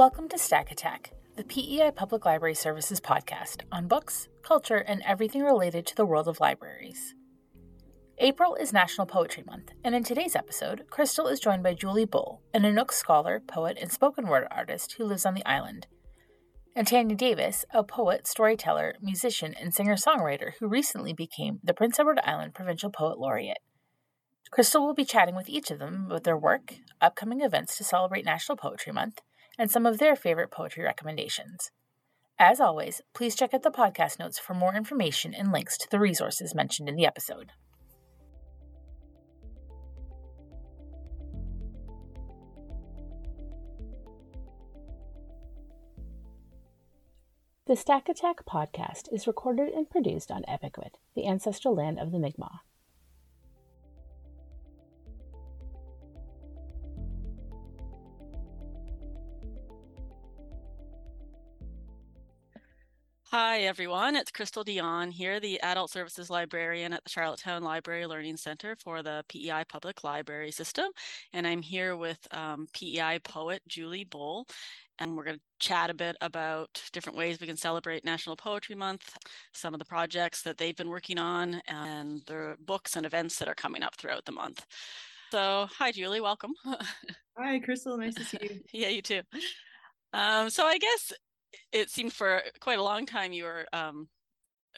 Welcome to Stack Attack, the PEI Public Library Services podcast on books, culture, and everything related to the world of libraries. April is National Poetry Month, and in today's episode, Krystal is joined by Julie Bull, an Inuk scholar, poet, and spoken word artist who lives on the island, and Tanya Davis, a poet, storyteller, musician, and singer songwriter who recently became the Prince Edward Island Provincial Poet Laureate. Krystal will be chatting with each of them about their work, upcoming events to celebrate National Poetry Month, and some of their favorite poetry recommendations. As always, please check out the podcast notes for more information and links to the resources mentioned in the episode. The Stack Attack podcast is recorded and produced on Epekwitk, the ancestral land of the Mi'kmaq. Hi, everyone. It's Krystal Dion here, the Adult Services Librarian at the Charlottetown Library Learning Center for the PEI Public Library System. And I'm here with um, PEI poet Julie Bull. And we're going to chat a bit about different ways we can celebrate National Poetry Month, some of the projects that they've been working on, and the books and events that are coming up throughout the month. So, hi, Julie. Welcome. Hi, Krystal. Nice to see you. yeah, you too. Um, so I guess it seemed for quite a long time you were um,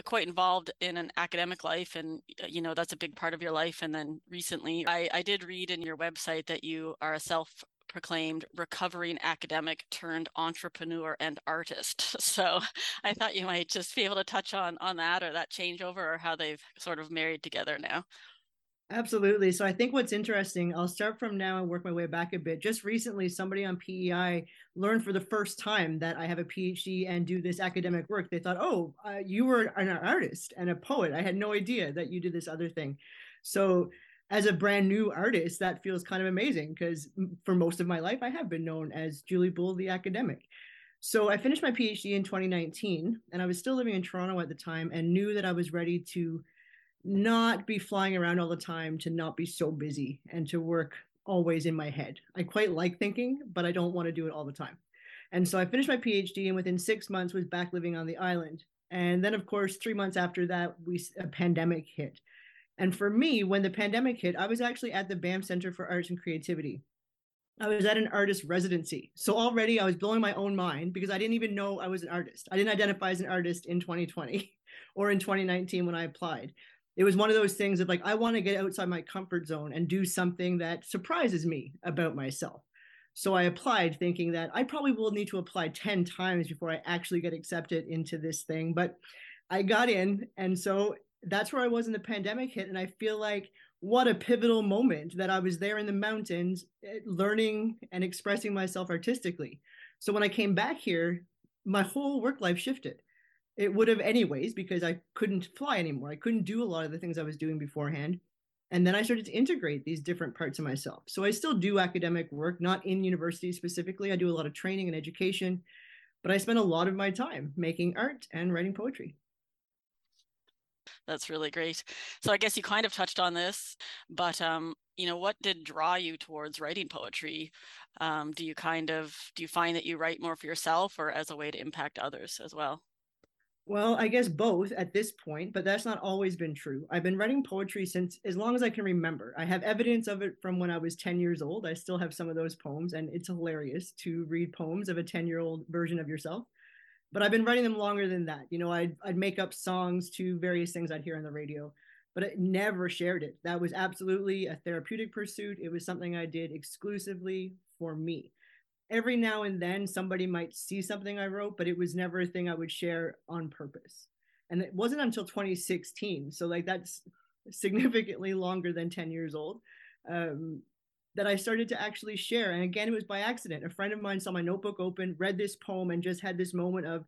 quite involved in an academic life and uh, you know that's a big part of your life. And then recently I, I did read in your website that you are a self proclaimed recovering academic turned entrepreneur and artist. So i thought you might just be able to touch on on that or that changeover or how they've sort of married together now Absolutely. So I think what's interesting, I'll start from now and work my way back a bit. Just recently, somebody on PEI learned for the first time that I have a PhD and do this academic work. They thought, oh, uh, you were an artist and a poet. I had no idea that you did this other thing. So as a brand new artist, that feels kind of amazing because for most of my life, I have been known as Julie Bull, the academic. So I finished my PhD in 2019, and I was still living in Toronto at the time and knew that I was ready to not be flying around all the time, to not be so busy, and to work always in my head. I quite like thinking, but I don't want to do it all the time. And so I finished my PhD, and within six months was back living on the island. And then, of course, three months after that, we a pandemic hit. And for me, when the pandemic hit, I was actually at the Banff Center for Arts and Creativity. I was at an artist residency. So already I was blowing my own mind because I didn't even know I was an artist. I didn't identify as an artist in 2020 or in 2019 when I applied it was one of those things of like i want to get outside my comfort zone and do something that surprises me about myself. So i applied thinking that i probably will need to apply 10 times before i actually get accepted into this thing but i got in and so that's where i was in the pandemic hit and i feel like what a pivotal moment that i was there in the mountains eh, learning and expressing myself artistically. So when i came back here my whole work life shifted it would have anyways because I couldn't fly anymore. I couldn't do a lot of the things I was doing beforehand. And then I started to integrate these different parts of myself. So I still do academic work, not in university specifically. I do a lot of training and education, but I spend a lot of my time making art and writing poetry. That's really great. So I guess you kind of touched on this, but um, you know, what did draw you towards writing poetry? Um, do you kind of do you find that you write more for yourself or as a way to impact others as well? Well, I guess both at this point, but that's not always been true. I've been writing poetry since as long as I can remember. I have evidence of it from when I was 10 years old. I still have some of those poems, and it's hilarious to read poems of a 10 year old version of yourself. But I've been writing them longer than that. You know, I'd, I'd make up songs to various things I'd hear on the radio, but I never shared it. That was absolutely a therapeutic pursuit. It was something I did exclusively for me every now and then somebody might see something I wrote, but it was never a thing I would share on purpose. And it wasn't until 2016, so like that's significantly longer than 10 years old, um, that I started to actually share. And again, it was by accident. A friend of mine saw my notebook open, read this poem, and just had this moment of,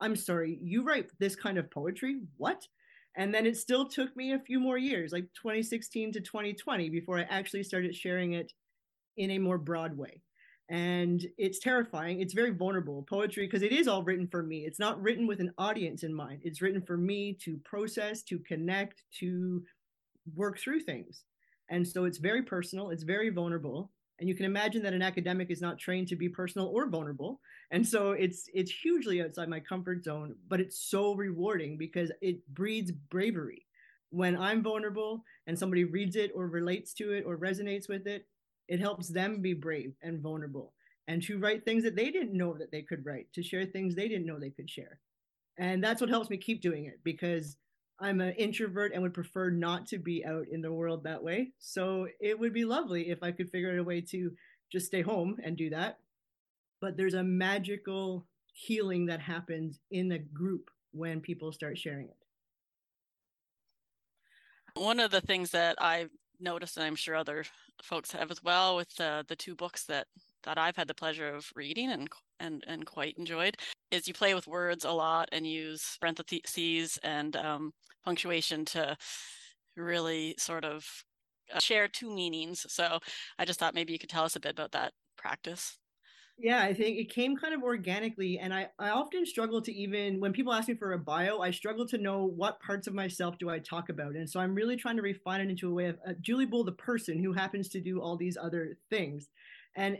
I'm sorry, you write this kind of poetry? What? And then it still took me a few more years, like 2016 to 2020, before I actually started sharing it in a more broad way and it's terrifying it's very vulnerable. Poetry because it is all written for me it's not written with an audience in mind it's written for me to process to connect to work through things. And so it's very personal it's very vulnerable and you can imagine that an academic is not trained to be personal or vulnerable. And so it's it's hugely outside my comfort zone but it's so rewarding because it breeds bravery. When i'm vulnerable and somebody reads it or relates to it or resonates with it it helps them be brave and vulnerable and to write things that they didn't know that they could write to share things they didn't know they could share and that's what helps me keep doing it because I'm an introvert and would prefer not to be out in the world that way. So it would be lovely if I could figure out a way to just stay home and do that. But there's a magical healing that happens in a group when people start sharing it. One of the things that I've noticed, and I'm sure other folks have as well, with the the two books that that I've had the pleasure of reading and and and quite enjoyed is you play with words a lot and use parentheses and um, punctuation to really sort of uh, share two meanings. So I just thought maybe you could tell us a bit about that practice. Yeah, I think it came kind of organically. And I, I often struggle to even, when people ask me for a bio, I struggle to know what parts of myself do I talk about. And so I'm really trying to refine it into a way of uh, Julie Bull, the person who happens to do all these other things. And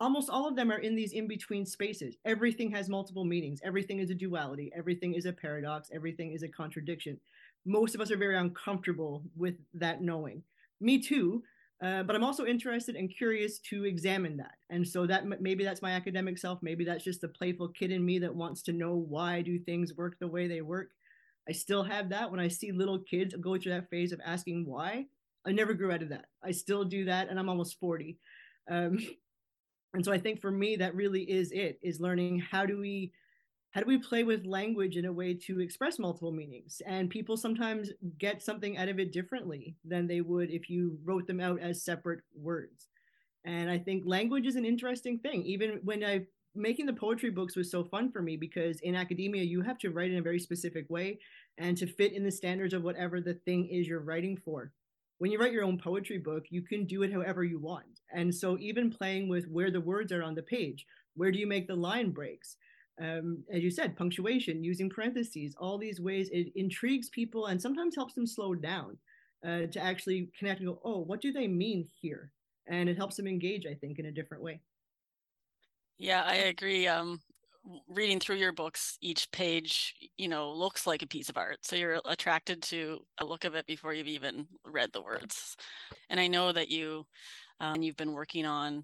almost all of them are in these in between spaces. Everything has multiple meanings. Everything is a duality. Everything is a paradox. Everything is a contradiction. Most of us are very uncomfortable with that knowing. Me too. Uh, but I'm also interested and curious to examine that. And so that maybe that's my academic self. Maybe that's just the playful kid in me that wants to know why do things work the way they work. I still have that when I see little kids go through that phase of asking why. I never grew out of that. I still do that, and I'm almost 40. Um, and so i think for me that really is it is learning how do we how do we play with language in a way to express multiple meanings and people sometimes get something out of it differently than they would if you wrote them out as separate words and i think language is an interesting thing even when i making the poetry books was so fun for me because in academia you have to write in a very specific way and to fit in the standards of whatever the thing is you're writing for when you write your own poetry book, you can do it however you want. And so, even playing with where the words are on the page, where do you make the line breaks? Um, as you said, punctuation, using parentheses, all these ways, it intrigues people and sometimes helps them slow down uh, to actually connect and go, oh, what do they mean here? And it helps them engage, I think, in a different way. Yeah, I agree. Um, reading through your books each page you know looks like a piece of art so you're attracted to a look of it before you've even read the words and i know that you um, you've been working on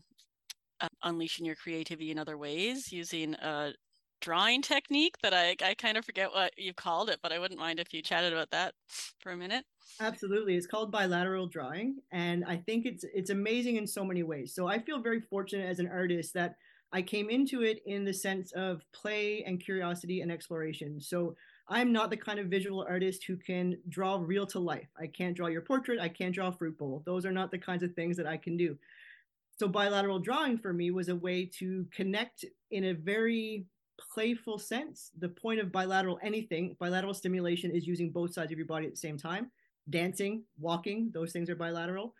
uh, unleashing your creativity in other ways using a drawing technique that I, I kind of forget what you called it but i wouldn't mind if you chatted about that for a minute absolutely it's called bilateral drawing and i think it's it's amazing in so many ways so i feel very fortunate as an artist that I came into it in the sense of play and curiosity and exploration. So I'm not the kind of visual artist who can draw real to life. I can't draw your portrait. I can't draw a fruit bowl. Those are not the kinds of things that I can do. So bilateral drawing for me was a way to connect in a very playful sense. The point of bilateral anything, bilateral stimulation is using both sides of your body at the same time. Dancing, walking, those things are bilateral.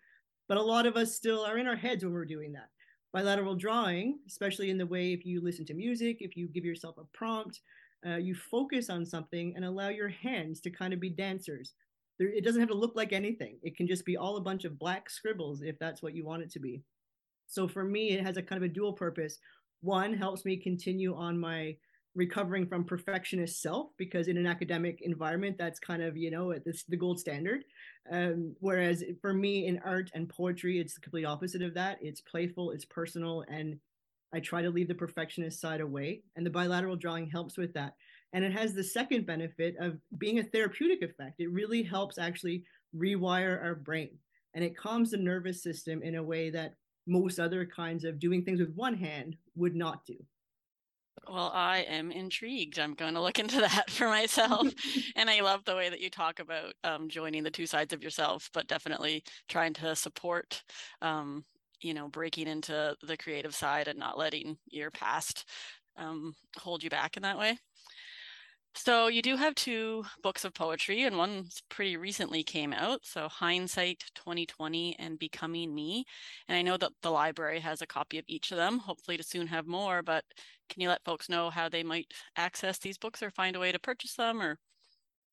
But a lot of us still are in our heads when we're doing that bilateral drawing, especially in the way if you listen to music, if you give yourself a prompt, uh, you focus on something and allow your hands to kind of be dancers. There, it doesn't have to look like anything. It can just be all a bunch of black scribbles if that's what you want it to be. So for me, it has a kind of a dual purpose. One helps me continue on my recovering from perfectionist self because in an academic environment that's kind of you know this the gold standard. Um, whereas for me in art and poetry it's the complete opposite of that. It's playful it's personal and i try to leave the perfectionist side away and the bilateral drawing helps with that. And it has the second benefit of being a therapeutic effect. It really helps actually rewire our brain and it calms the nervous system in a way that most other kinds of doing things with one hand would not do well, I am intrigued. I'm going to look into that for myself. and I love the way that you talk about um, joining the two sides of yourself, but definitely trying to support, um, you know, breaking into the creative side and not letting your past um, hold you back in that way. So you do have two books of poetry, and one's pretty recently came out. So Hindsight 2020 and Becoming Me. And I know that the library has a copy of each of them, hopefully to soon have more, but can you let folks know how they might access these books or find a way to purchase them or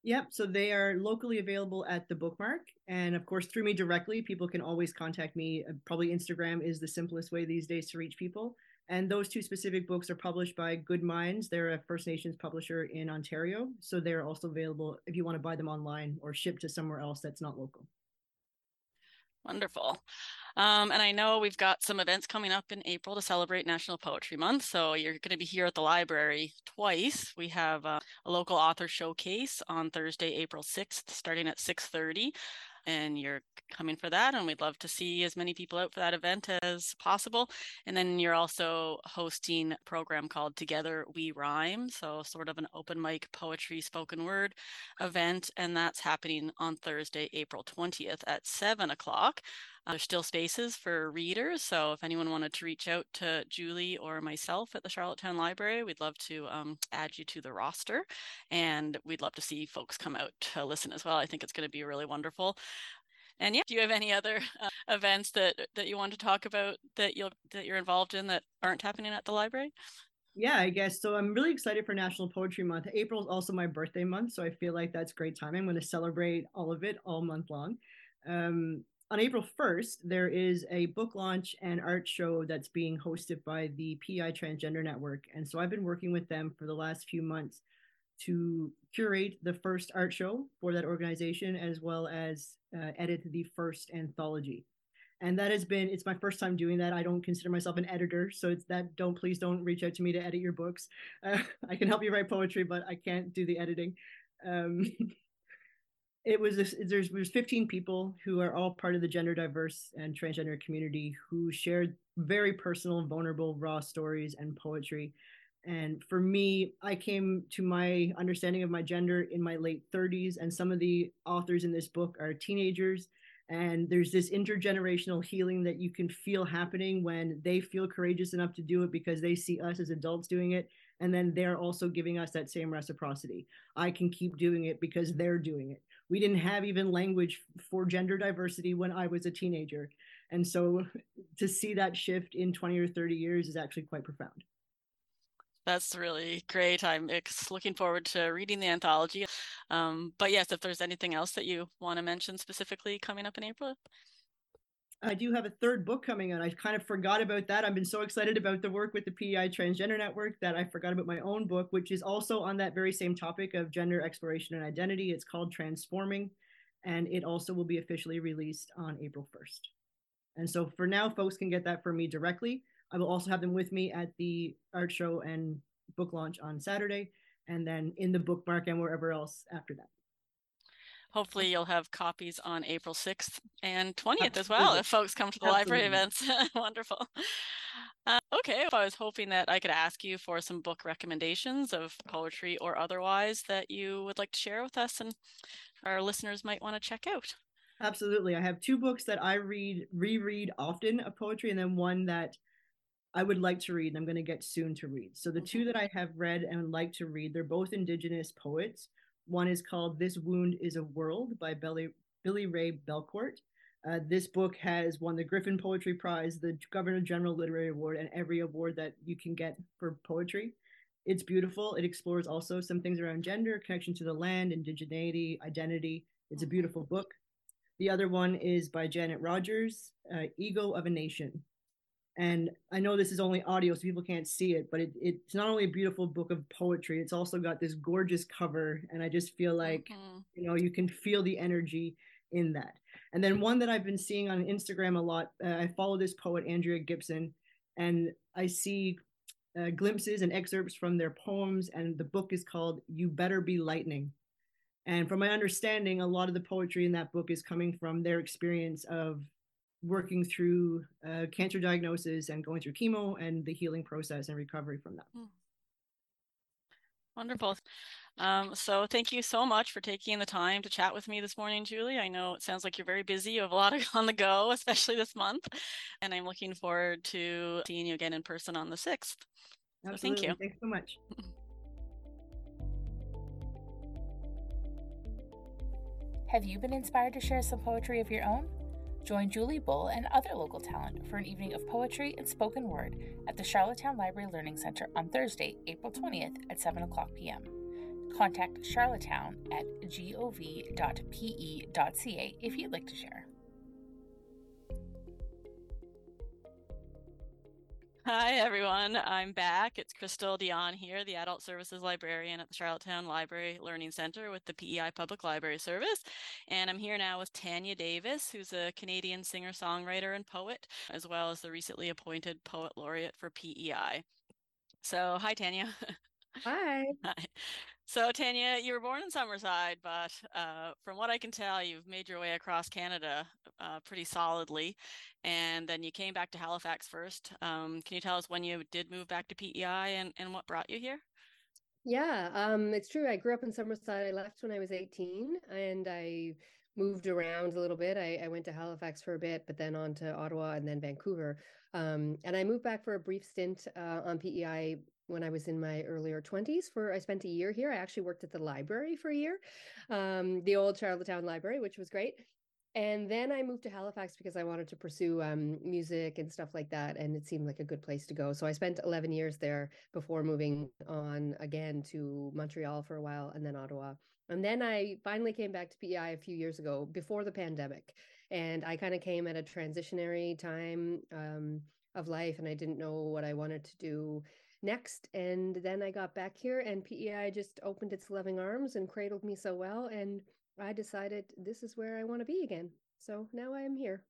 Yep. So they are locally available at the bookmark. And of course, through me directly, people can always contact me. Uh, probably Instagram is the simplest way these days to reach people. And those two specific books are published by Good Minds. They're a First Nations publisher in Ontario. So they're also available if you want to buy them online or ship to somewhere else that's not local. Wonderful. Um, and I know we've got some events coming up in April to celebrate National Poetry Month. So you're going to be here at the library twice. We have uh, a local author showcase on Thursday, April 6th, starting at 6:30 and you're coming for that. And we'd love to see as many people out for that event as possible. And then you're also hosting a program called Together We Rhyme. So, sort of an open mic poetry spoken word event. And that's happening on Thursday, April 20th at 7 o'clock. Uh, there's still spaces for readers. So if anyone wanted to reach out to Julie or myself at the Charlottetown Library, we'd love to um, add you to the roster. And we'd love to see folks come out to listen as well. I think it's going to be really wonderful. And yeah, do you have any other uh, events that that you want to talk about that you'll that you're involved in that aren't happening at the library? Yeah, I guess so. I'm really excited for National Poetry Month. April is also my birthday month, so I feel like that's great time. I'm going to celebrate all of it all month long. Um, on April 1st, there is a book launch and art show that's being hosted by the PEI Transgender Network. And so I've been working with them for the last few months to curate the first art show for that organization, as well as uh, edit the first anthology. And that has been, it's my first time doing that. I don't consider myself an editor. So it's that, don't, please don't reach out to me to edit your books. Uh, I can help you write poetry, but I can't do the editing. Um, it was this, there's there's 15 people who are all part of the gender diverse and transgender community who shared very personal vulnerable raw stories and poetry. And for me i came to my understanding of my gender in my late 30s and some of the authors in this book are teenagers. And there's this intergenerational healing that you can feel happening when they feel courageous enough to do it because they see us as adults doing it. And then they're also giving us that same reciprocity. I can keep doing it because they're doing it we didn't have even language for gender diversity when I was a teenager. And so to see that shift in 20 or 30 years is actually quite profound. That's really great. I'm looking forward to reading the anthology. Um, but yes, if there's anything else that you want to mention specifically coming up in April. I do have a third book coming out. I kind of forgot about that. I've been so excited about the work with the PEI Transgender Network that I forgot about my own book, which is also on that very same topic of gender exploration and identity. It's called Transforming, and it also will be officially released on April 1st. And so for now, folks can get that from me directly. I will also have them with me at the art show and book launch on Saturday, and then in the bookmark and wherever else after that hopefully you'll have copies on April 6th and 20th Absolutely. as well if folks come to the Absolutely. library events. Wonderful. Uh, okay, I was hoping that I could ask you for some book recommendations of poetry or otherwise that you would like to share with us and our listeners might want to check out. Absolutely. I have two books that I read, reread often of poetry, and then one that I would like to read and I'm going to get soon to read. So the two mm-hmm. that I have read and like to read, they're both indigenous poets. One is called This Wound is a World by Billy, Billy Ray Belcourt. Uh, this book has won the Griffin Poetry Prize, the Governor General Literary Award, and every award that you can get for poetry. It's beautiful. It explores also some things around gender, connection to the land, indigeneity, identity. It's a beautiful book. The other one is by Janet Rogers, uh, Ego of a Nation. And I know this is only audio, so people can't see it, but it, it's not only a beautiful book of poetry, it's also got this gorgeous cover. And I just feel like, mm-hmm. you know, you can feel the energy in that. And then one that I've been seeing on Instagram a lot, uh, I follow this poet, Andrea Gibson, and I see uh, glimpses and excerpts from their poems. And the book is called You Better Be Lightning. And from my understanding, a lot of the poetry in that book is coming from their experience of working through uh, cancer diagnosis and going through chemo and the healing process and recovery from that. Hmm. Wonderful. Um, so thank you so much for taking the time to chat with me this morning, Julie. I know it sounds like you're very busy. You have a lot on the go, especially this month. And I'm looking forward to seeing you again in person on the 6th. So thank you. Thanks so much. Have you been inspired to share some poetry of your own? Join Julie Bull and other local talent for an evening of poetry and spoken word at the Charlottetown Library Learning Center on Thursday, April 20th at 7 o'clock p.m. Contact Charlottetown at gov.pe.ca if you'd like to share. Hi, everyone. I'm back. It's Krystal Dion here, the Adult Services Librarian at the Charlottetown Library Learning Center with the PEI Public Library Service. And I'm here now with Tanya Davis, who's a Canadian singer songwriter and poet, as well as the recently appointed Poet Laureate for PEI. So, hi, Tanya. Hi. Hi. So, Tanya, you were born in Summerside, but uh, from what I can tell, you've made your way across Canada uh, pretty solidly. And then you came back to Halifax first. Um, can you tell us when you did move back to PEI and, and what brought you here? Yeah, um, it's true. I grew up in Summerside. I left when I was 18 and I moved around a little bit. I, I went to Halifax for a bit, but then on to Ottawa and then Vancouver. Um, and I moved back for a brief stint uh, on PEI when I was in my earlier 20s for I spent a year here. I actually worked at the library for a year, um, the old Charlottetown Library, which was great. And then I moved to Halifax because I wanted to pursue um, music and stuff like that. And it seemed like a good place to go. So I spent 11 years there before moving on again to Montreal for a while and then Ottawa. And then I finally came back to PEI a few years ago before the pandemic. And I kind of came at a transitionary time um, of life and I didn't know what I wanted to do next. And then I got back here, and PEI just opened its loving arms and cradled me so well. And I decided this is where I want to be again. So now I am here.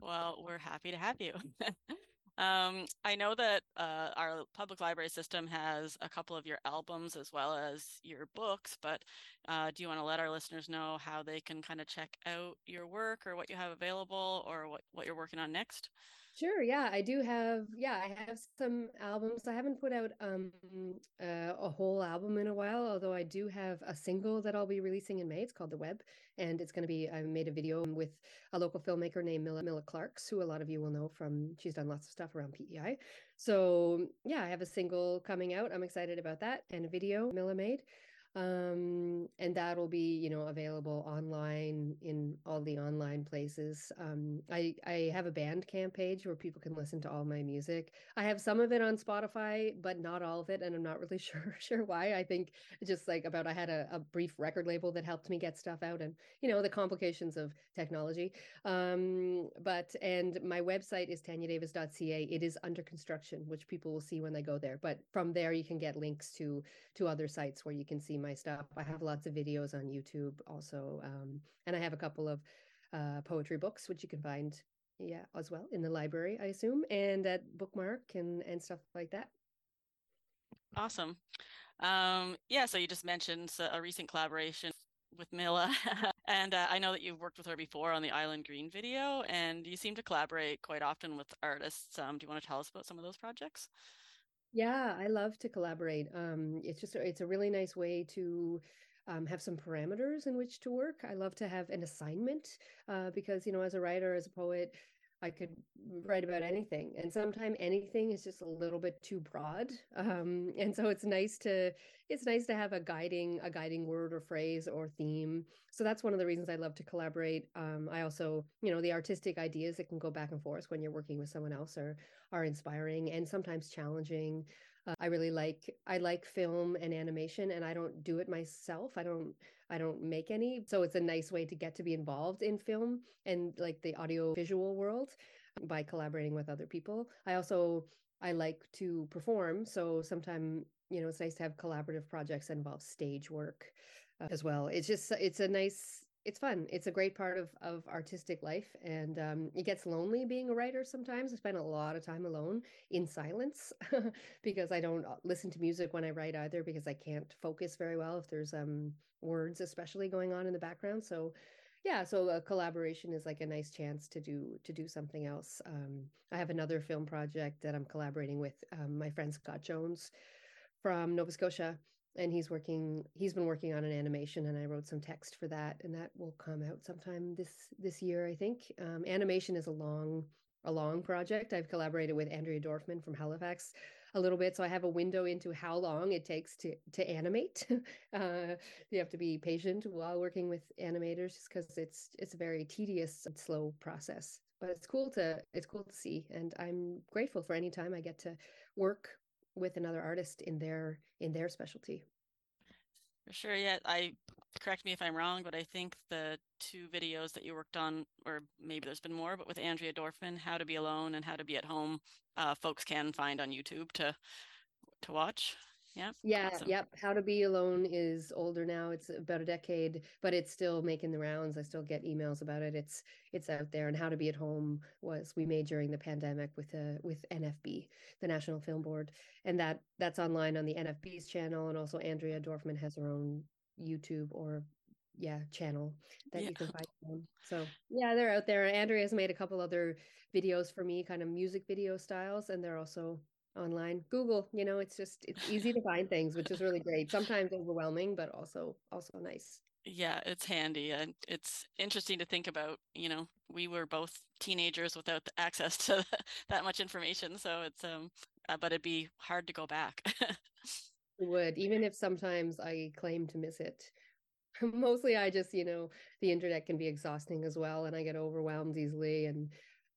Well, we're happy to have you. um, I know that uh, our public library system has a couple of your albums as well as your books, but uh, do you want to let our listeners know how they can kind of check out your work or what you have available or what, what you're working on next? Sure. Yeah, I do have. Yeah, I have some albums. I haven't put out um uh, a whole album in a while, although I do have a single that I'll be releasing in May. It's called The Web, and it's going to be. I made a video with a local filmmaker named Mila Milla Clarkes, who a lot of you will know from. She's done lots of stuff around PEI. So yeah, I have a single coming out. I'm excited about that, and a video Mila made um, and that'll be you know available online in all the online places. Um, i i have a bandcamp page where people can listen to all my music. I have some of it on spotify but not all of it and i'm not really sure sure why. I think just like about i had a, a brief record label that helped me get stuff out and you know the complications of technology. Um, but and my website is tanyadavis.ca it is under construction which people will see when they go there but from there you can get links to to other sites where you can see my stuff. I have lots of videos on YouTube also, um, and I have a couple of uh, poetry books which you can find, yeah, as well in the library, I assume, and at Bookmark and and stuff like that. Awesome. Um, yeah, so you just mentioned a recent collaboration with Mila. and uh, I know that you've worked with her before on the Island Green video, and you seem to collaborate quite often with artists. Um, do you want to tell us about some of those projects? Yeah, I love to collaborate. Um, it's just it's a really nice way to um, have some parameters in which to work. I love to have an assignment uh, because you know, as a writer, as a poet, I could write about anything, and sometimes anything is just a little bit too broad. Um, and so it's nice to it's nice to have a guiding a guiding word or phrase or theme. So that's one of the reasons I love to collaborate. Um, I also, you know, the artistic ideas that can go back and forth when you're working with someone else are are inspiring and sometimes challenging. Uh, I really like I like film and animation, and I don't do it myself. I don't I don't make any, so it's a nice way to get to be involved in film and like the audio visual world by collaborating with other people. I also I like to perform, so sometimes you know it's nice to have collaborative projects that involve stage work uh, as well. It's just it's a nice it's fun. It's a great part of of artistic life, and um, it gets lonely being a writer. Sometimes I spend a lot of time alone in silence because I don't uh, listen to music when I write either because I can't focus very well if there's um words especially going on in the background. So yeah so a collaboration is like a nice chance to do to do something else um, i have another film project that i'm collaborating with um, my friend scott jones from nova scotia and he's working he's been working on an animation and i wrote some text for that and that will come out sometime this this year i think. Um, animation is a long a long project. I've collaborated with andrea dorfman from halifax a little bit so i have a window into how long it takes to to animate. Uh, you have to be patient while working with animators just because it's it's a very tedious and slow process but it's cool to it's cool to see and i'm grateful for any time i get to work with another artist in their in their specialty For sure. Yeah. I correct me if I'm wrong, but I think the two videos that you worked on, or maybe there's been more, but with Andrea Dorfman, How to Be Alone and How to Be at Home, uh, folks can find on YouTube to to watch. Yeah. Yeah. Awesome. Yep. How to Be Alone is older now. It's about a decade, but it's still making the rounds. I still get emails about it. It's it's out there. And How to Be at Home was we made during the pandemic with uh with NFB, the National Film Board, and that that's online on the NFB's channel. And also Andrea Dorfman has her own YouTube or yeah channel that yeah. you can find them. So yeah, they're out there. Andrea has made a couple other videos for me, kind of music video styles, and they're also online. Google you know it's just it's easy to find things which is really great. Sometimes overwhelming but also also nice. Yeah it's handy and it's interesting to think about you know we were both teenagers without access to that much information so it's um uh, but it'd be hard to go back. It would even if sometimes i claim to miss it. Mostly i just you know the internet can be exhausting as well and i get overwhelmed easily and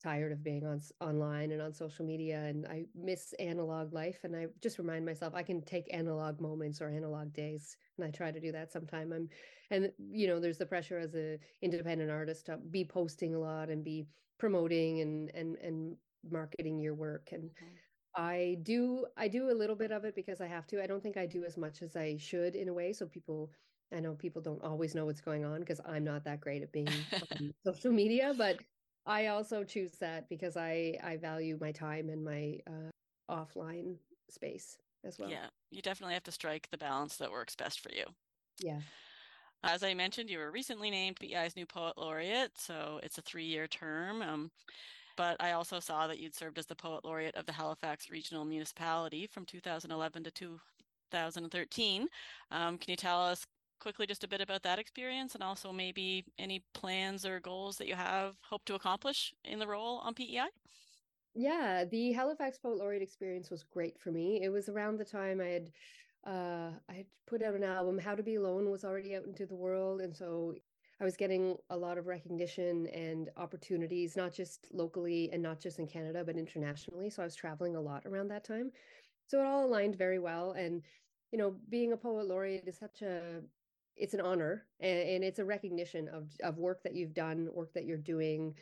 tired of being on online and on social media and I miss analog life and I just remind myself I can take analog moments or analog days and I try to do that sometime I'm and you know there's the pressure as a independent artist to be posting a lot and be promoting and and and marketing your work and mm-hmm. I do I do a little bit of it because I have to I don't think I do as much as I should in a way so people I know people don't always know what's going on because I'm not that great at being on social media, but I also choose that because I I value my time and my uh, offline space as well. Yeah, you definitely have to strike the balance that works best for you. Yeah. As I mentioned, you were recently named PEI's new poet laureate, so it's a three-year term. Um, but I also saw that you'd served as the poet laureate of the Halifax Regional Municipality from 2011 to 2013. Um, can you tell us quickly just a bit about that experience and also maybe any plans or goals that you have hope to accomplish in the role on PEI? Yeah, the Halifax Poet Laureate experience was great for me. It was around the time I had uh I had put out an album. How to Be Alone was already out into the world. And so I was getting a lot of recognition and opportunities, not just locally and not just in Canada, but internationally. So I was traveling a lot around that time. So it all aligned very well. And, you know, being a poet laureate is such a it's an honor and, and, it's a recognition of of work that you've done, work that you're doing.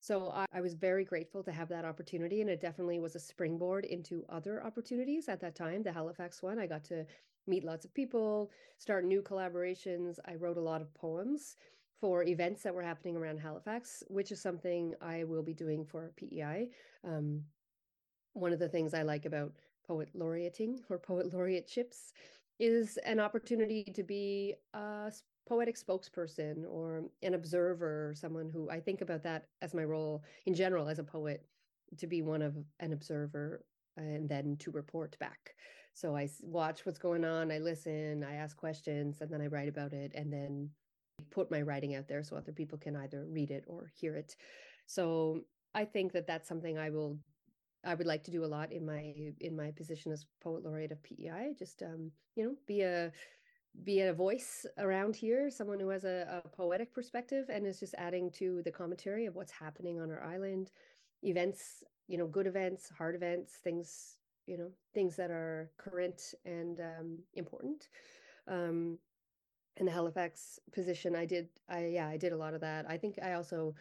So I, I, was very grateful to have that opportunity, and it definitely was a springboard into other opportunities at that time. The Halifax one, I got to meet lots of people, start new collaborations. I wrote a lot of poems for events that were happening around Halifax, which is something I will be doing for PEI. Um, one of the things I like about poet laureating or poet laureateships is an opportunity to be a poetic spokesperson or an observer, someone who I think about that as my role in general as a poet, to be one of an observer and then to report back. So I watch what's going on, I listen, I ask questions, and then I write about it, and then put my writing out there so other people can either read it or hear it. So I think that that's something I will I would like to do a lot in my in my position as poet laureate of PEI. Just um, you know, be a be a voice around here, someone who has a, a poetic perspective and is just adding to the commentary of what's happening on our island, events, you know, good events, hard events, things, you know, things that are current and um, important. Um, in the Halifax position, I did, I yeah, I did a lot of that. I think I also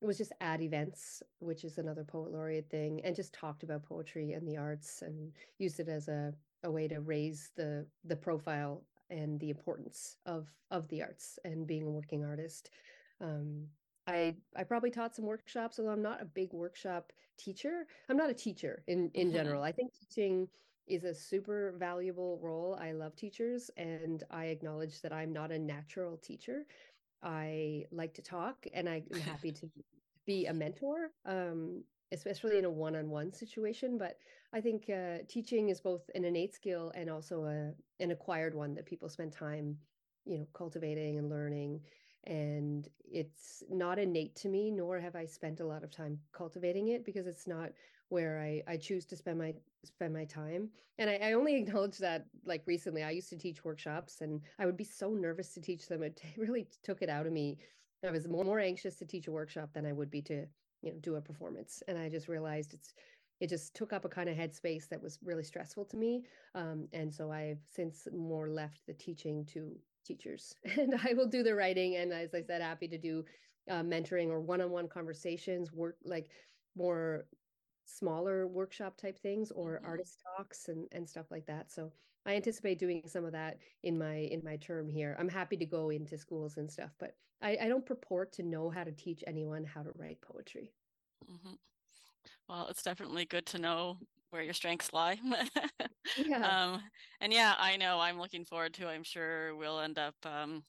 was just at events, which is another poet laureate thing, and just talked about poetry and the arts and used it as a, a way to raise the the profile and the importance of of the arts and being a working artist. Um, I I probably taught some workshops, although I'm not a big workshop teacher. I'm not a teacher in in general. I think teaching is a super valuable role. I love teachers and I acknowledge that I'm not a natural teacher. I like to talk and I'm happy to be a mentor, um, especially in a one on one situation. But I think uh, teaching is both an innate skill and also a, an acquired one that people spend time, you know, cultivating and learning. And it's not innate to me, nor have I spent a lot of time cultivating it because it's not where I, I choose to spend my spend my time. And I, I only acknowledge that like recently I used to teach workshops and I would be so nervous to teach them. It really took it out of me. I was more, more anxious to teach a workshop than I would be to, you know, do a performance. And I just realized it's it just took up a kind of headspace that was really stressful to me. Um, and so I've since more left the teaching to teachers and I will do the writing. And as I said, happy to do uh, mentoring or one-on-one conversations, work like more smaller workshop type things or mm-hmm. artist talks and, and stuff like that. So I anticipate doing some of that in my in my term here. I'm happy to go into schools and stuff, but I, I don't purport to know how to teach anyone how to write poetry. Mm-hmm. Well, it's definitely good to know where your strengths lie. yeah. Um, and yeah, I know I'm looking forward to. I'm sure we'll end up. Um,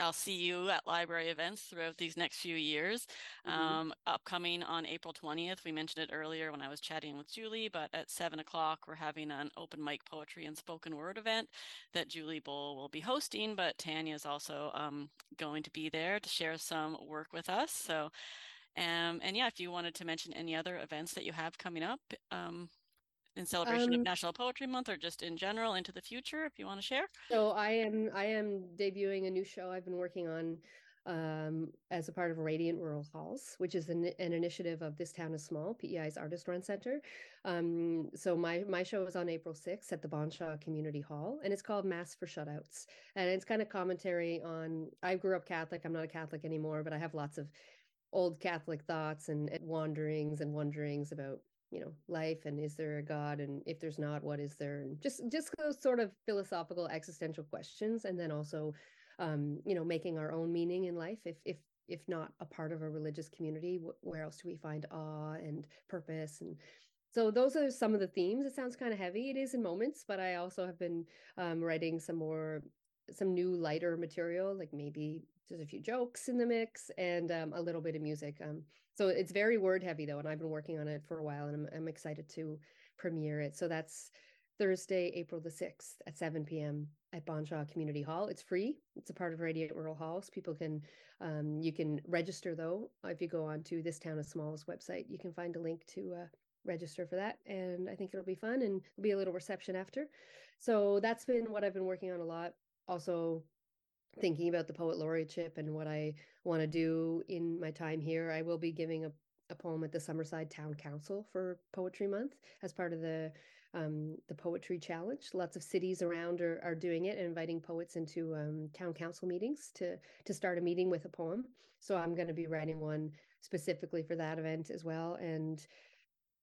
I'll see you at library events throughout these next few years. Mm-hmm. Um, upcoming on April 20th, we mentioned it earlier when I was chatting with Julie, but at seven o'clock, we're having an open mic poetry and spoken word event that Julie Bull will be hosting, but Tanya is also um, going to be there to share some work with us. So um, and yeah, if you wanted to mention any other events that you have coming up um, in celebration um, of National Poetry Month or just in general into the future, if you want to share. So I am I am debuting a new show I've been working on um, as a part of Radiant Rural Halls, which is an, an, initiative of This Town is Small, PEI's Artist Run Center. Um, so my my show is on April 6th at the Bonshaw Community Hall, and it's called Mass for Shutouts. And it's kind of commentary on, I grew up Catholic, I'm not a Catholic anymore, but I have lots of old Catholic thoughts and, and wanderings and wonderings about you know life and is there a god and if there's not what is there? And just just those sort of philosophical existential questions and then also um you know making our own meaning in life. If if if not a part of a religious community where else do we find awe and purpose? And so those are some of the themes. It sounds kind of heavy it is in moments but i also have been um, writing some more some new lighter material like maybe there's a few jokes in the mix and um, a little bit of music. Um, so it's very word heavy though, and I've been working on it for a while, and I'm, I'm excited to premiere it. So that's Thursday, April the sixth at seven p.m. at Bonshaw Community Hall. It's free. It's a part of Radiant Rural Hall. So People can um, you can register though if you go on to this town of Small's website. You can find a link to uh, register for that, and I think it'll be fun and be a little reception after. So that's been what I've been working on a lot. Also thinking about the poet laureateship and what I want to do in my time here, I will be giving a, a poem at the Summerside Town Council for Poetry Month as part of the um, the poetry challenge. Lots of cities around are, are doing it and inviting poets into um, town council meetings to to start a meeting with a poem. So I'm going to be writing one specifically for that event as well. And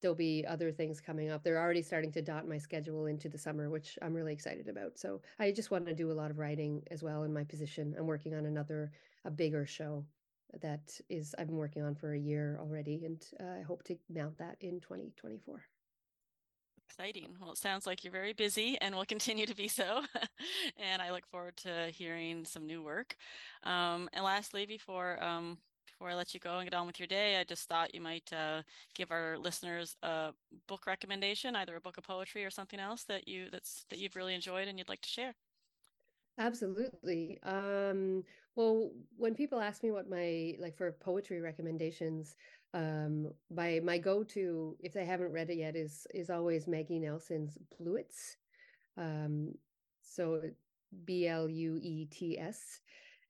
there'll be other things coming up. They're already starting to dot my schedule into the summer, which I'm really excited about. So I just want to do a lot of writing as well in my position. I'm working on another, a bigger show that is I've been working on for a year already, and uh, I hope to mount that in 2024. Exciting. Well, it sounds like you're very busy and will continue to be so. and I look forward to hearing some new work. Um, and lastly, before um, before I let you go and get on with your day, I just thought you might uh, give our listeners a book recommendation, either a book of poetry or something else that you that's that you've really enjoyed and you'd like to share. Absolutely. Um, well, when people ask me what my like for poetry recommendations, um, my my go to if they haven't read it yet is is always Maggie Nelson's Bluets. Um, so B L U E T S.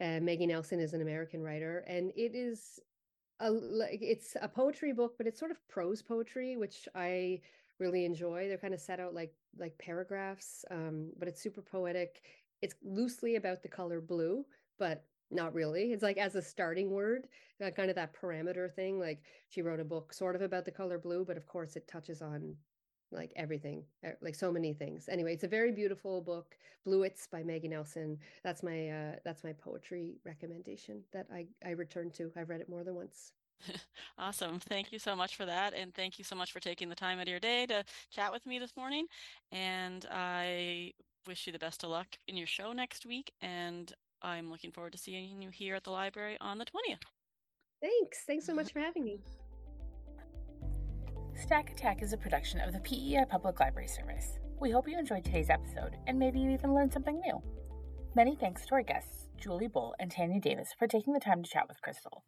Uh, Maggie Nelson is an American writer, and it is a like it's a poetry book, but it's sort of prose poetry, which I really enjoy. They're kind of set out like like paragraphs, um, but it's super poetic. It's loosely about the color blue, but not really. It's like as a starting word, kind of that parameter thing. Like she wrote a book sort of about the color blue, but of course it touches on like everything, like so many things. Anyway, it's a very beautiful book, Bluets by Maggie Nelson. That's my uh, that's my poetry recommendation that I I return to. I've read it more than once. awesome. Thank you so much for that. And thank you so much for taking the time out of your day to chat with me this morning. And I wish you the best of luck in your show next week. And I'm looking forward to seeing you here at the library on the 20th. Thanks. Thanks so much for having me. Stack Attack is a production of the PEI Public Library Service. We hope you enjoyed today's episode and maybe you even learned something new. Many thanks to our guests, Julie Bull and Tanya Davis, for taking the time to chat with Krystal.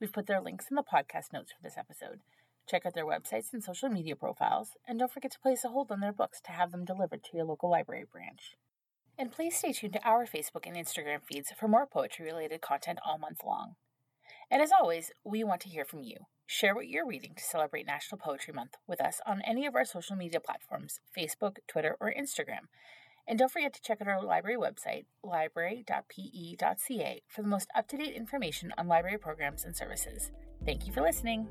We've put their links in the podcast notes for this episode. Check out their websites and social media profiles, and don't forget to place a hold on their books to have them delivered to your local library branch. And please stay tuned to our Facebook and Instagram feeds for more poetry related content all month long. And as always, we want to hear from you. Share what you're reading to celebrate National Poetry Month with us on any of our social media platforms Facebook, Twitter, or Instagram. And don't forget to check out our library website, library.pe.ca, for the most up to date information on library programs and services. Thank you for listening.